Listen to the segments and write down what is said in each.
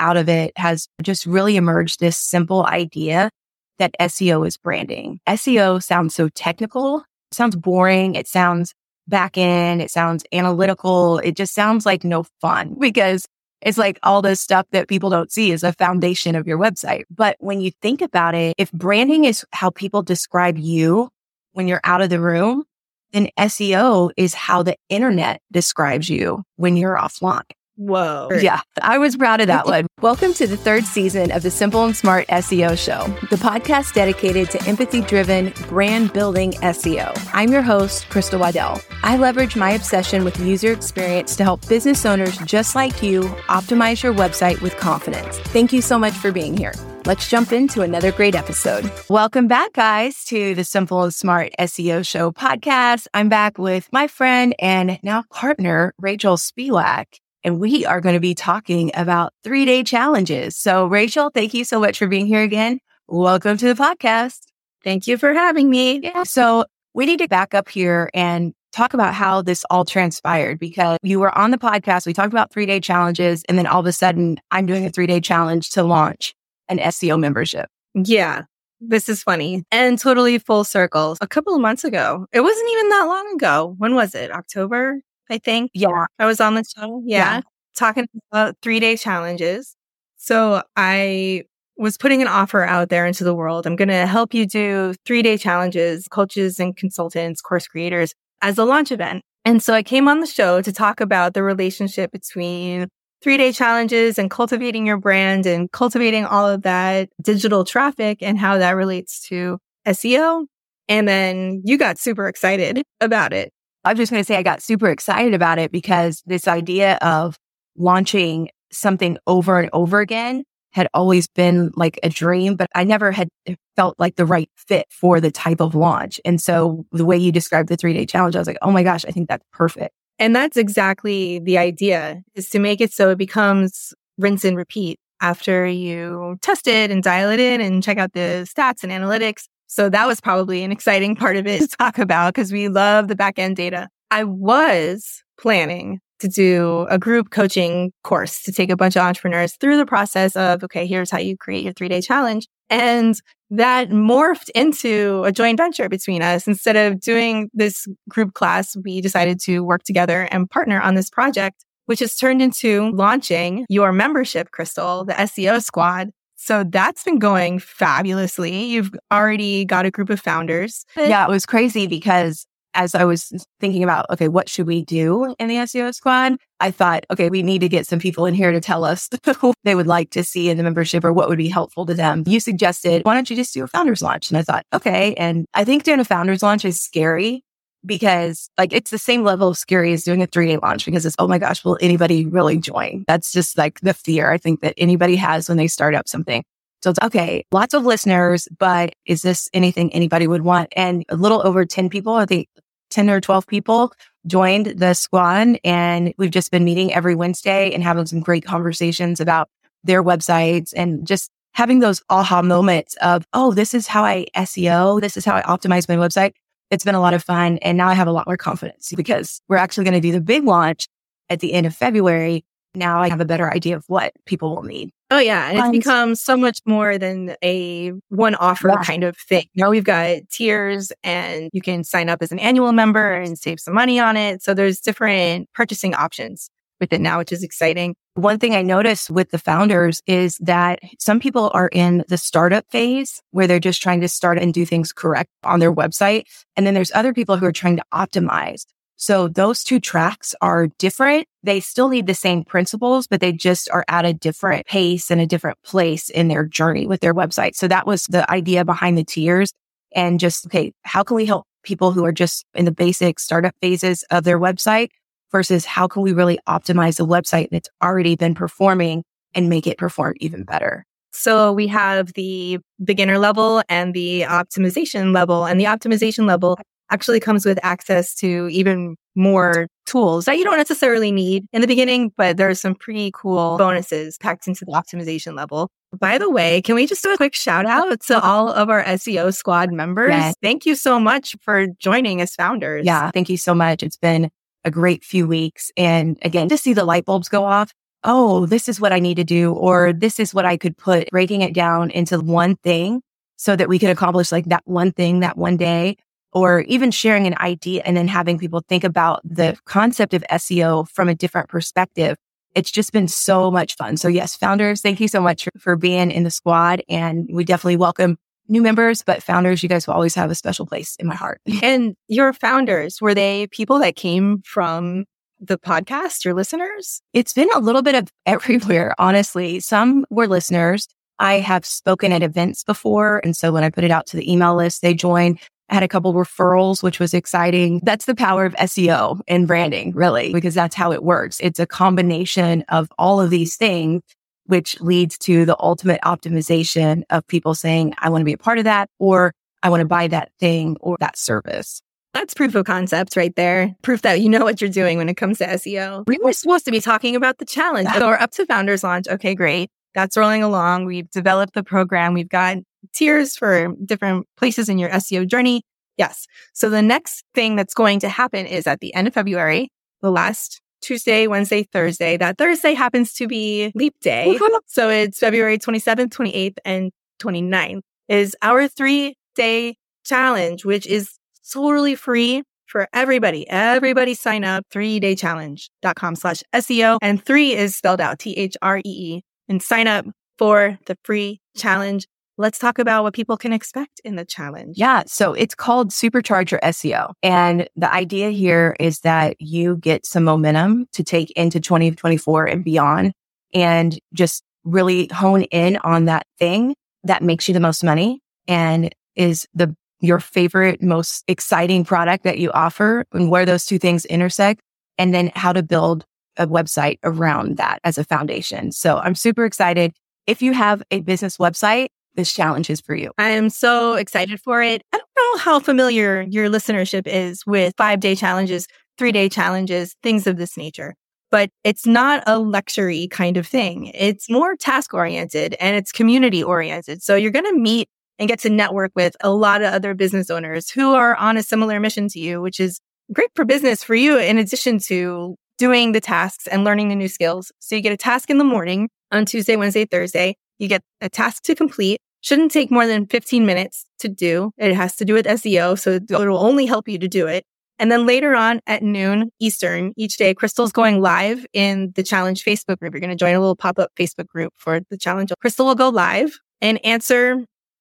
out of it has just really emerged this simple idea that SEO is branding. SEO sounds so technical, sounds boring, it sounds back end, it sounds analytical. It just sounds like no fun because it's like all this stuff that people don't see is a foundation of your website. But when you think about it, if branding is how people describe you when you're out of the room, then SEO is how the internet describes you when you're offline. Whoa. Yeah, I was proud of that one. Welcome to the third season of the Simple and Smart SEO Show, the podcast dedicated to empathy driven brand building SEO. I'm your host, Crystal Waddell. I leverage my obsession with user experience to help business owners just like you optimize your website with confidence. Thank you so much for being here. Let's jump into another great episode. Welcome back, guys, to the Simple and Smart SEO Show podcast. I'm back with my friend and now partner, Rachael Spiewak and we are going to be talking about three day challenges. So, Rachael, thank you so much for being here again. Welcome to the podcast. Thank you for having me. Yeah. So, we need to back up here and talk about how this all transpired because you were on the podcast. We talked about three day challenges. And then all of a sudden, I'm doing a three day challenge to launch an SEO membership. Yeah. This is funny and totally full circle. A couple of months ago, it wasn't even that long ago. When was it? October? I think. Yeah. I was on the show. Yeah. yeah. Talking about three day challenges. So I was putting an offer out there into the world. I'm going to help you do three day challenges, coaches and consultants, course creators as a launch event. And so I came on the show to talk about the relationship between three day challenges and cultivating your brand and cultivating all of that digital traffic and how that relates to SEO. And then you got super excited about it. I'm just going to say I got super excited about it because this idea of launching something over and over again had always been like a dream, but I never had eh, felt like the right fit for the type of launch. And so the way you described the three day challenge, I was like, oh my gosh, I think that's perfect. And that's exactly the idea is to make it so it becomes rinse and repeat after you test it and dial it in and check out the stats and analytics. So that was probably an exciting part of it to talk about because we love the back end data. I was planning to do a group coaching course to take a bunch of entrepreneurs through the process of, okay, here's how you create your three day challenge. And that morphed into a joint venture between us. Instead of doing this group class, we decided to work together and partner on this project, which has turned into launching your membership, Crystal, the SEO squad, so that's been going fabulously. You've already got a group of founders. Yeah, it was crazy because as I was thinking about, okay, what should we do in the SEO squad? I thought, okay, we need to get some people in here to tell us who they would like to see in the membership or what would be helpful to them. You suggested, why don't you just do a founders launch? And I thought, okay. And I think doing a founders launch is scary because like it's the same level of scary as doing a three day launch because it's, oh my gosh, will anybody really join? That's just like the fear I think that anybody has when they start up something. So it's okay, lots of listeners, but is this anything anybody would want? And a little over 10 people, I think 10 or 12 people joined the squad and we've just been meeting every Wednesday and having some great conversations about their websites and just having those aha moments of, oh, this is how I SEO. This is how I optimize my website it's been a lot of fun. And now I have a lot more confidence because we're actually going to do the big launch at the end of February. Now I have a better idea of what people will need. Oh yeah. And it's become so much more than a one offer yeah. kind of thing. Now we've got tiers and you can sign up as an annual member and save some money on it. So there's different purchasing options with it now, which is exciting. One thing I noticed with the founders is that some people are in the startup phase where they're just trying to start and do things correct on their website. And then there's other people who are trying to optimize. So those two tracks are different. They still need the same principles, but they just are at a different pace and a different place in their journey with their website. So that was the idea behind the tiers and just, okay, how can we help people who are just in the basic startup phases of their website versus how can we really optimize a website that's already been performing and make it perform even better? So we have the beginner level and the optimization level, and the optimization level actually comes with access to even more tools that you don't necessarily need in the beginning, but there's some pretty cool bonuses packed into the optimization level. By the way, can we just do a quick shout out to all of our SEO squad members? Yes. Thank you so much for joining as founders. Yeah, thank you so much. It's been a great few weeks. And again, to see the light bulbs go off oh, this is what I need to do, or this is what I could put, breaking it down into one thing so that we could accomplish like that one thing that one day, or even sharing an idea and then having people think about the concept of SEO from a different perspective. It's just been so much fun. So yes, founders, thank you so much for being in the squad. And we definitely welcome new members, but founders, you guys will always have a special place in my heart. and your founders, were they people that came from the podcast, your listeners? It's been a little bit of everywhere, honestly. Some were listeners. I have spoken at events before. And so when I put it out to the email list, they joined. I had a couple referrals, which was exciting. That's the power of SEO and branding, really, because that's how it works. It's a combination of all of these things, which leads to the ultimate optimization of people saying, I want to be a part of that, or I want to buy that thing or that service. That's proof of concept right there. Proof that you know what you're doing when it comes to SEO. We were supposed to be talking about the challenge. So we're up to founders launch. Okay, great. That's rolling along. We've developed the program. We've got tiers for different places in your SEO journey. Yes. So the next thing that's going to happen is at the end of February, the last Tuesday, Wednesday, Thursday. That Thursday happens to be leap day. so it's February 27th, 28th, and 29th is our three day challenge, which is totally free for everybody. Everybody sign up, three day challenge.com slash SEO. And three is spelled out T H R E E and sign up for the free challenge. Let's talk about what people can expect in the challenge. Yeah. So it's called Supercharge Your SEO. And the idea here is that you get some momentum to take into 2024 and beyond and just really hone in on that thing that makes you the most money and is the your favorite, most exciting product that you offer and where those two things intersect, and then how to build a website around that as a foundation. So I'm super excited. If you have a business website, this challenge is for you. I am so excited for it. I don't know how familiar your listenership is with five day challenges, three day challenges, things of this nature. But it's not a luxury kind of thing. It's more task oriented and it's community oriented. So you're going to meet and get to network with a lot of other business owners who are on a similar mission to you, which is great for business for you in addition to doing the tasks and learning the new skills. So you get a task in the morning on Tuesday, Wednesday, Thursday. You get a task to complete. Shouldn't take more than 15 minutes to do. It has to do with SEO. So it will only help you to do it. And then later on at noon Eastern each day, Crystal's going live in the challenge Facebook group. You're going to join a little pop up Facebook group for the challenge. Crystal will go live and answer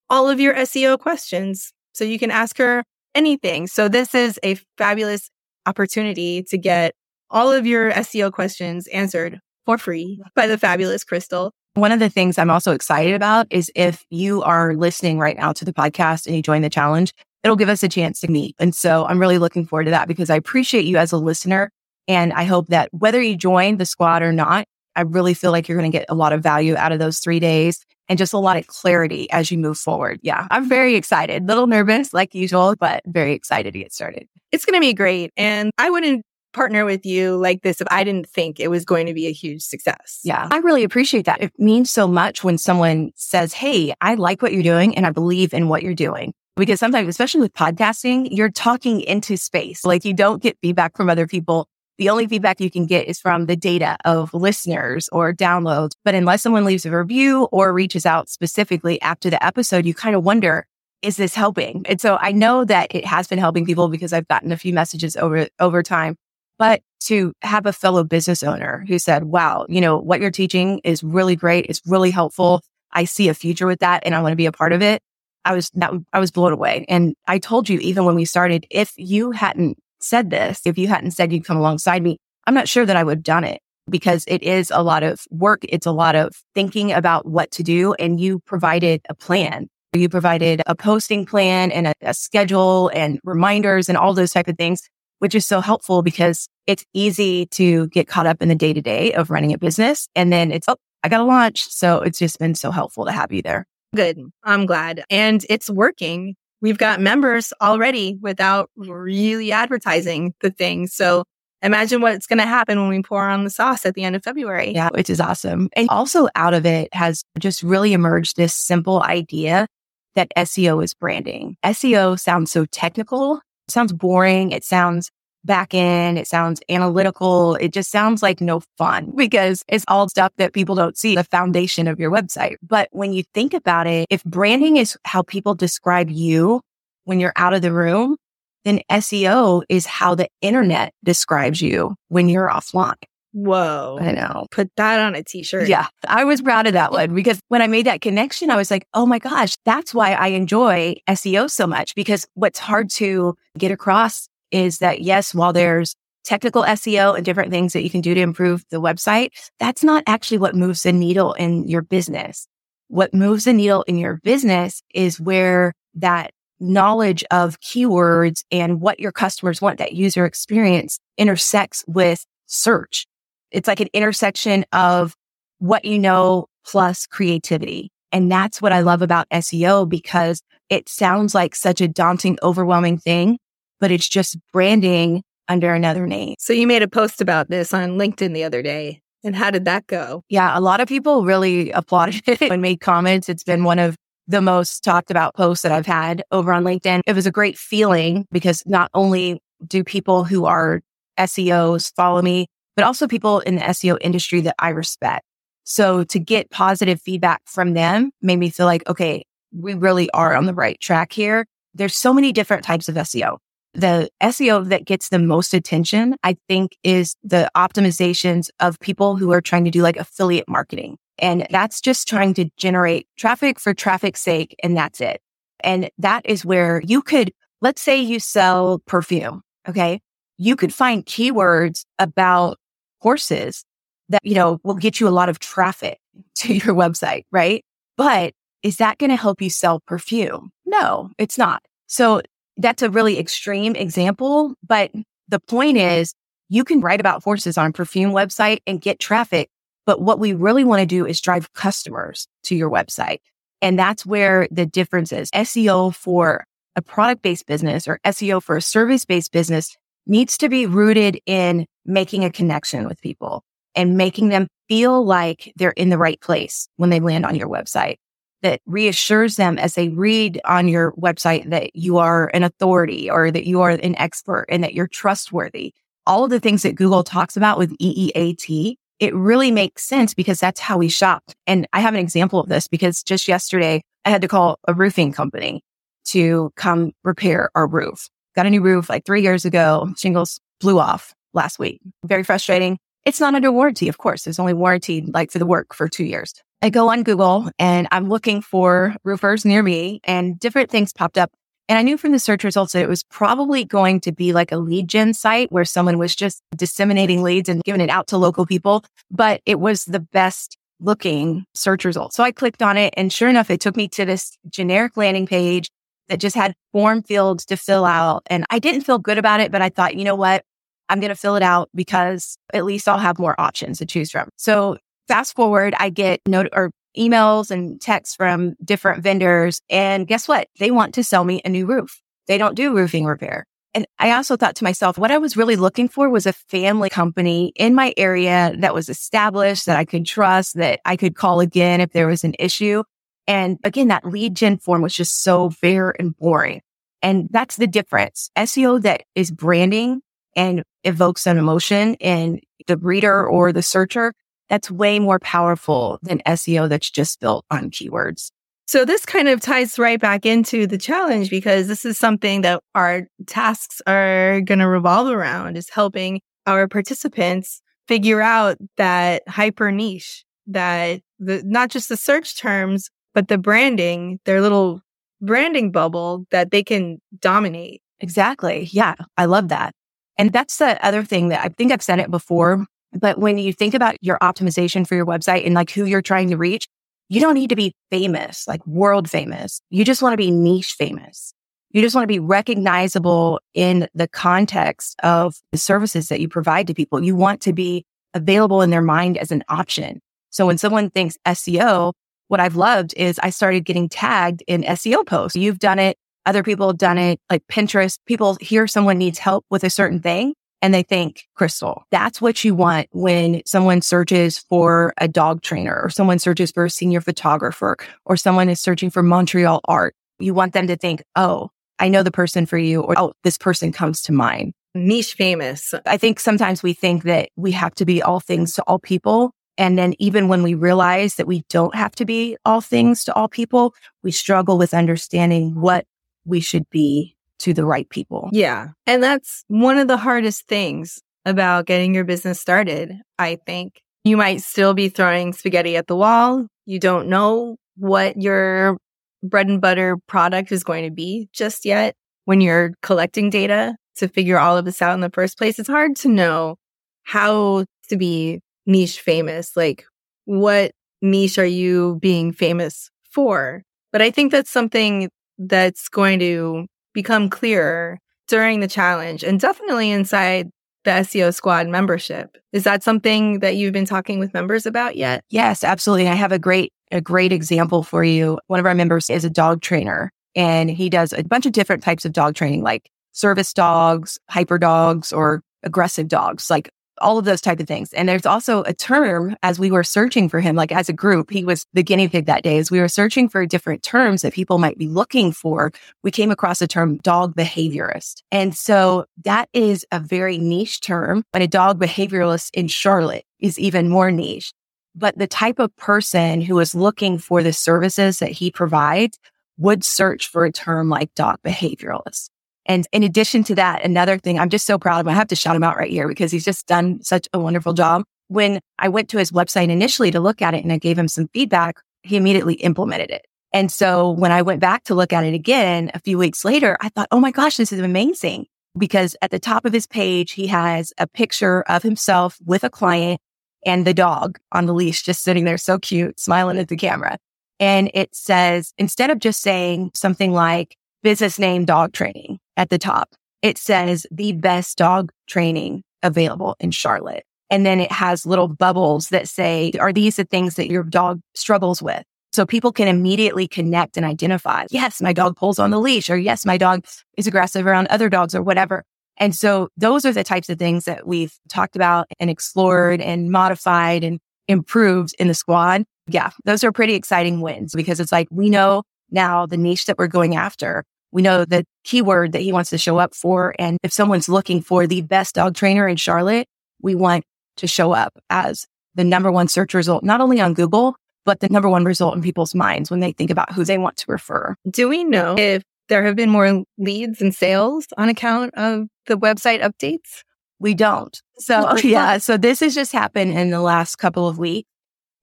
all of your SEO questions. So you can ask her anything. So this is a fabulous opportunity to get all of your SEO questions answered for free by the fabulous Crystal. One of the things I'm also excited about is if you are listening right now to the podcast and you join the challenge, it'll give us a chance to meet. And so I'm really looking forward to that because I appreciate you as a listener. And I hope that whether you join the squad or not, I really feel like you're going to get a lot of value out of those three days and just a lot of clarity as you move forward. Yeah, I'm very excited, little nervous like usual, but very excited to get started. It's going to be great. And I wouldn't partner with you like this if I didn't think it was going to be a huge success. Yeah, I really appreciate that. It means so much when someone says, Hey, I like what you're doing and I believe in what you're doing. Because sometimes, especially with podcasting, you're talking into space. Like you don't get feedback from other people the only feedback you can get is from the data of listeners or downloads. But unless someone leaves a review or reaches out specifically after the episode, you kind of wonder, is this helping? And so I know that it has been helping people because I've gotten a few messages over, over time. But to have a fellow business owner who said, wow, you know, what you're teaching is really great. It's really helpful. I see a future with that and I want to be a part of it. I was that I was blown away. And I told you even when we started, if you hadn't said this, if you hadn't said you'd come alongside me, I'm not sure that I would have done it because it is a lot of work. It's a lot of thinking about what to do. And you provided a plan. You provided a posting plan and a, a schedule and reminders and all those type of things, which is so helpful because it's easy to get caught up in the day to day of running a business. And then it's, oh, I got to launch. So it's just been so helpful to have you there. Good. I'm glad. And it's working we've got members already without really advertising the thing. So imagine what's going to happen when we pour on the sauce at the end of February. Yeah, which is awesome. And also out of it has just really emerged this simple idea that SEO is branding. SEO sounds so technical, sounds boring, it sounds back end. It sounds analytical. It just sounds like no fun because it's all stuff that people don't see the foundation of your website. But when you think about it, if branding is how people describe you when you're out of the room, then SEO is how the internet describes you when you're offline. Whoa. I know. Put that on a t shirt. Yeah. I was proud of that one because when I made that connection, I was like, oh my gosh, that's why I enjoy SEO so much because what's hard to get across is that yes, while there's technical SEO and different things that you can do to improve the website, that's not actually what moves the needle in your business. What moves the needle in your business is where that knowledge of keywords and what your customers want, that user experience intersects with search. It's like an intersection of what you know plus creativity. And that's what I love about SEO because it sounds like such a daunting, overwhelming thing, but it's just branding under another name. So you made a post about this on LinkedIn the other day. And how did that go? Yeah, a lot of people really applauded it and made comments. It's been one of the most talked about posts that I've had over on LinkedIn. It was a great feeling because not only do people who are SEOs follow me, but also people in the SEO industry that I respect. So to get positive feedback from them made me feel like, okay, we really are on the right track here. There's so many different types of SEO. The SEO that gets the most attention, I think, is the optimizations of people who are trying to do like affiliate marketing. And that's just trying to generate traffic for traffic's sake. And that's it. And that is where you could, let's say you sell perfume. Okay. You could find keywords about horses that, you know, will get you a lot of traffic to your website. Right. But is that going to help you sell perfume? No, it's not. So that's a really extreme example. But the point is you can write about horses on perfume website and get traffic but what we really want to do is drive customers to your website. And that's where the difference is. SEO for a product based business or SEO for a service based business needs to be rooted in making a connection with people and making them feel like they're in the right place when they land on your website. That reassures them as they read on your website that you are an authority or that you are an expert and that you're trustworthy. All of the things that Google talks about with EEAT it really makes sense because that's how we shop. And I have an example of this because just yesterday I had to call a roofing company to come repair our roof. Got a new roof like three years ago. Shingles blew off last week. Very frustrating. It's not under warranty. Of course, It's only warranty like for the work for two years. I go on Google and I'm looking for roofers near me and different things popped up and I knew from the search results that it was probably going to be like a lead gen site where someone was just disseminating leads and giving it out to local people, but it was the best looking search result. So I clicked on it and sure enough, it took me to this generic landing page that just had form fields to fill out. And I didn't feel good about it, but I thought, you know what? I'm going to fill it out because at least I'll have more options to choose from. So fast forward, I get note or emails and texts from different vendors. And guess what? They want to sell me a new roof. They don't do roofing repair. And I also thought to myself, what I was really looking for was a family company in my area that was established, that I could trust, that I could call again if there was an issue. And again, that lead gen form was just so bare and boring. And that's the difference. SEO that is branding and evokes an emotion in the reader or the searcher that's way more powerful than SEO that's just built on keywords. So this kind of ties right back into the challenge because this is something that our tasks are going to revolve around is helping our participants figure out that hyper niche that the, not just the search terms, but the branding, their little branding bubble that they can dominate. Exactly. Yeah. I love that. And that's the other thing that I think I've said it before, but when you think about your optimization for your website and like who you're trying to reach, you don't need to be famous, like world famous. You just want to be niche famous. You just want to be recognizable in the context of the services that you provide to people. You want to be available in their mind as an option. So when someone thinks SEO, what I've loved is I started getting tagged in SEO posts. You've done it. Other people have done it like Pinterest. People hear someone needs help with a certain thing and they think crystal. That's what you want when someone searches for a dog trainer or someone searches for a senior photographer or someone is searching for Montreal art. You want them to think, oh, I know the person for you or oh, this person comes to mind. niche famous? I think sometimes we think that we have to be all things to all people. And then even when we realize that we don't have to be all things to all people, we struggle with understanding what we should be to the right people. Yeah. And that's one of the hardest things about getting your business started, I think. You might still be throwing spaghetti at the wall. You don't know what your bread and butter product is going to be just yet. When you're collecting data to figure all of this out in the first place, it's hard to know how to be niche famous. Like, what niche are you being famous for? But I think that's something that's going to become clearer during the challenge and definitely inside the SEO squad membership. Is that something that you've been talking with members about yet? Yes, absolutely. I have a great a great example for you. One of our members is a dog trainer and he does a bunch of different types of dog training like service dogs, hyper dogs or aggressive dogs, like all of those type of things. And there's also a term as we were searching for him, like as a group, he was the guinea pig that day. As we were searching for different terms that people might be looking for, we came across the term dog behaviorist. And so that is a very niche term. And a dog behaviorist in Charlotte is even more niche. But the type of person who is looking for the services that he provides would search for a term like dog behavioralist. And in addition to that, another thing I'm just so proud of. I have to shout him out right here because he's just done such a wonderful job. When I went to his website initially to look at it and I gave him some feedback, he immediately implemented it. And so when I went back to look at it again a few weeks later, I thought, oh my gosh, this is amazing. Because at the top of his page, he has a picture of himself with a client and the dog on the leash, just sitting there so cute, smiling at the camera. And it says, instead of just saying something like business name dog training, at the top. It says the best dog training available in Charlotte. And then it has little bubbles that say, are these the things that your dog struggles with? So people can immediately connect and identify, yes, my dog pulls on the leash, or yes, my dog is aggressive around other dogs or whatever. And so those are the types of things that we've talked about and explored and modified and improved in the squad. Yeah, those are pretty exciting wins because it's like we know now the niche that we're going after. We know the keyword that he wants to show up for. And if someone's looking for the best dog trainer in Charlotte, we want to show up as the number one search result, not only on Google, but the number one result in people's minds when they think about who they want to refer. Do we know if there have been more leads and sales on account of the website updates? We don't. So, yeah. So this has just happened in the last couple of weeks.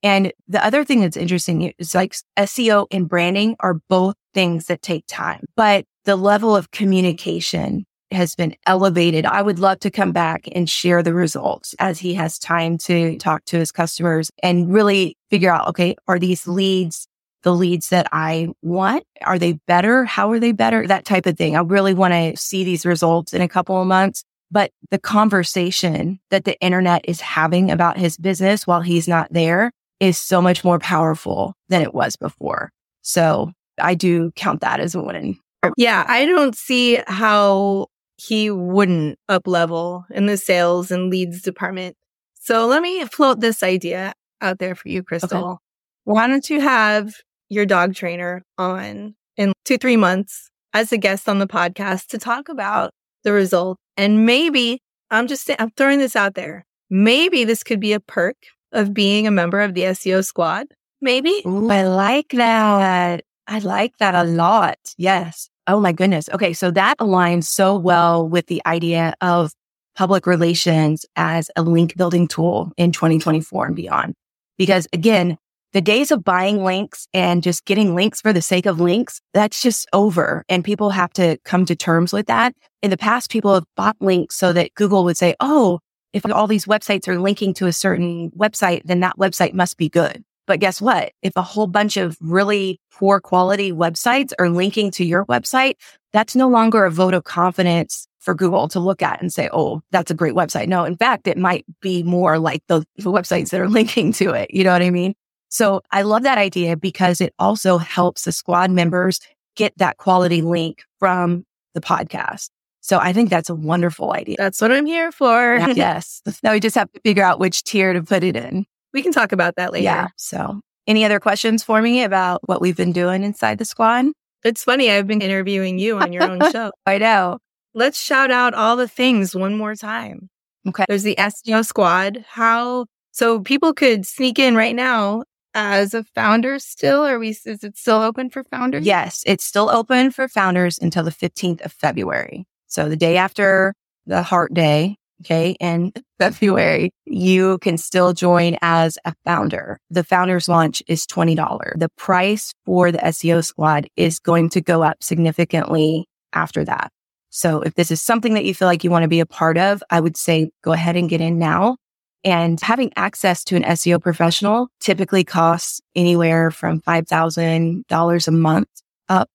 And the other thing that's interesting is like SEO and branding are both things that take time, but the level of communication has been elevated. I would love to come back and share the results as he has time to talk to his customers and really figure out, okay, are these leads the leads that I want? Are they better? How are they better? That type of thing. I really want to see these results in a couple of months. But the conversation that the internet is having about his business while he's not there is so much more powerful than it was before. So I do count that as a win. Oh, yeah, I don't see how he wouldn't up level in the sales and leads department. So let me float this idea out there for you, Crystal. Okay. Why don't you have your dog trainer on in two, three months as a guest on the podcast to talk about the result? And maybe I'm just, I'm throwing this out there. Maybe this could be a perk of being a member of the SEO squad? Maybe. Ooh, I like that. I like that a lot. Yes. Oh my goodness. Okay. So that aligns so well with the idea of public relations as a link building tool in 2024 and beyond. Because again, the days of buying links and just getting links for the sake of links, that's just over. And people have to come to terms with that. In the past, people have bought links so that Google would say, Oh, if all these websites are linking to a certain website, then that website must be good. But guess what? If a whole bunch of really poor quality websites are linking to your website, that's no longer a vote of confidence for Google to look at and say, oh, that's a great website. No, in fact, it might be more like the, the websites that are linking to it. You know what I mean? So I love that idea because it also helps the squad members get that quality link from the podcast. So I think that's a wonderful idea. That's what I'm here for. yes. Now we just have to figure out which tier to put it in. We can talk about that later. Yeah. So any other questions for me about what we've been doing inside the squad? It's funny. I've been interviewing you on your own show. I know. let's shout out all the things one more time. Okay. There's the SEO squad. How so people could sneak in right now as a founder still? Are we is it still open for founders? Yes, it's still open for founders until the 15th of February. So the day after the heart day, okay, in February, you can still join as a founder. The founders launch is $20. The price for the SEO squad is going to go up significantly after that. So if this is something that you feel like you want to be a part of, I would say go ahead and get in now. And having access to an SEO professional typically costs anywhere from $5,000 a month up.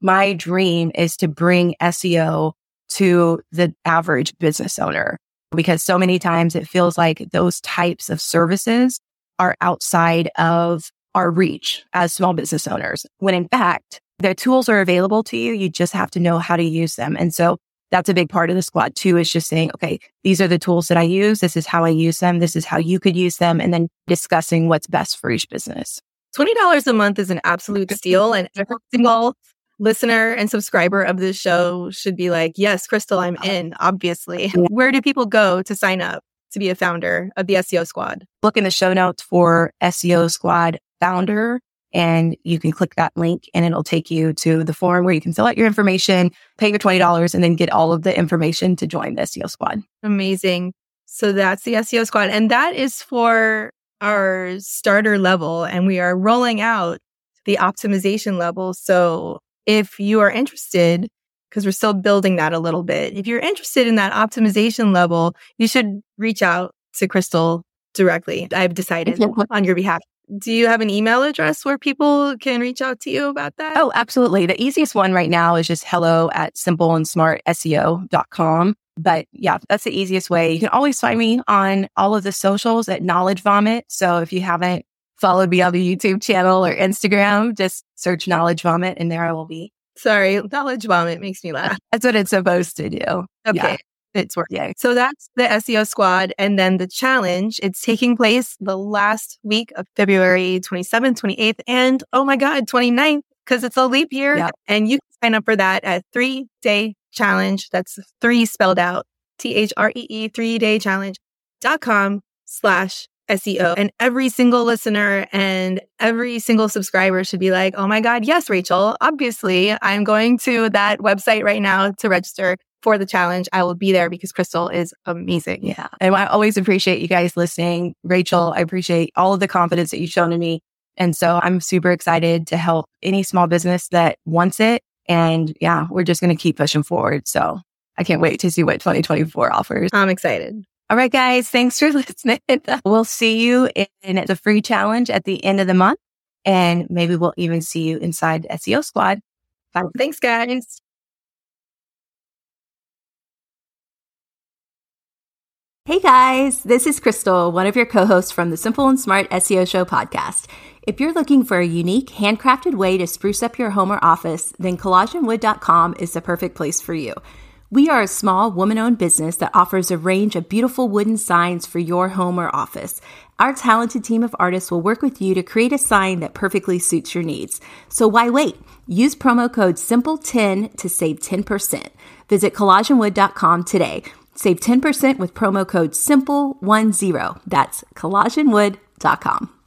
My dream is to bring SEO to the average business owner because so many times it feels like those types of services are outside of our reach as small business owners. When in fact, the tools are available to you. You just have to know how to use them. And so that's a big part of the squad too, is just saying, okay, these are the tools that I use. This is how I use them. This is how you could use them. And then discussing what's best for each business. $20 a month is an absolute steal. And every single listener and subscriber of this show should be like, yes, Crystal, I'm in, obviously. Where do people go to sign up to be a founder of the SEO squad? Look in the show notes for SEO squad founder and you can click that link and it'll take you to the form where you can fill out your information, pay your $20 and then get all of the information to join the SEO squad. Amazing. So that's the SEO squad. And that is for our starter level. And we are rolling out the optimization level. So if you are interested, because we're still building that a little bit, if you're interested in that optimization level, you should reach out to Crystal directly. I've decided on your behalf do you have an email address where people can reach out to you about that? Oh, absolutely. The easiest one right now is just hello at simpleandsmartseo.com. But yeah, that's the easiest way. You can always find me on all of the socials at Knowledge Vomit. So if you haven't followed me on the YouTube channel or Instagram, just search Knowledge Vomit and there I will be. Sorry, Knowledge Vomit makes me laugh. That's what it's supposed to do. Okay. Yeah it's working. So that's the SEO squad. And then the challenge, it's taking place the last week of February 27th, 28th, and oh my God, 29th, because it's a leap year. And you can sign up for that at three day challenge. That's three spelled out T H R E E, three day challenge dot com slash SEO. And every single listener and every single subscriber should be like, oh my God, yes, Rachael, obviously I'm going to that website right now to register for the challenge. I will be there because Crystal is amazing. Yeah. And I always appreciate you guys listening. Rachael, I appreciate all of the confidence that you've shown in me. And so I'm super excited to help any small business that wants it. And yeah, we're just going to keep pushing forward. So I can't wait to see what 2024 offers. I'm excited. All right, guys. Thanks for listening. We'll see you in the free challenge at the end of the month. And maybe we'll even see you inside SEO Squad. Bye. Thanks, guys. Hey guys, this is Crystal, one of your co hosts from the Simple and Smart SEO Show podcast. If you're looking for a unique, handcrafted way to spruce up your home or office, then collageandwood.com is the perfect place for you. We are a small woman owned business that offers a range of beautiful wooden signs for your home or office. Our talented team of artists will work with you to create a sign that perfectly suits your needs. So why wait? Use promo code SIMPLE10 to save 10%. Visit collageandwood.com today. Save 10% with promo code SIMPLE10. That's collageandwood.com.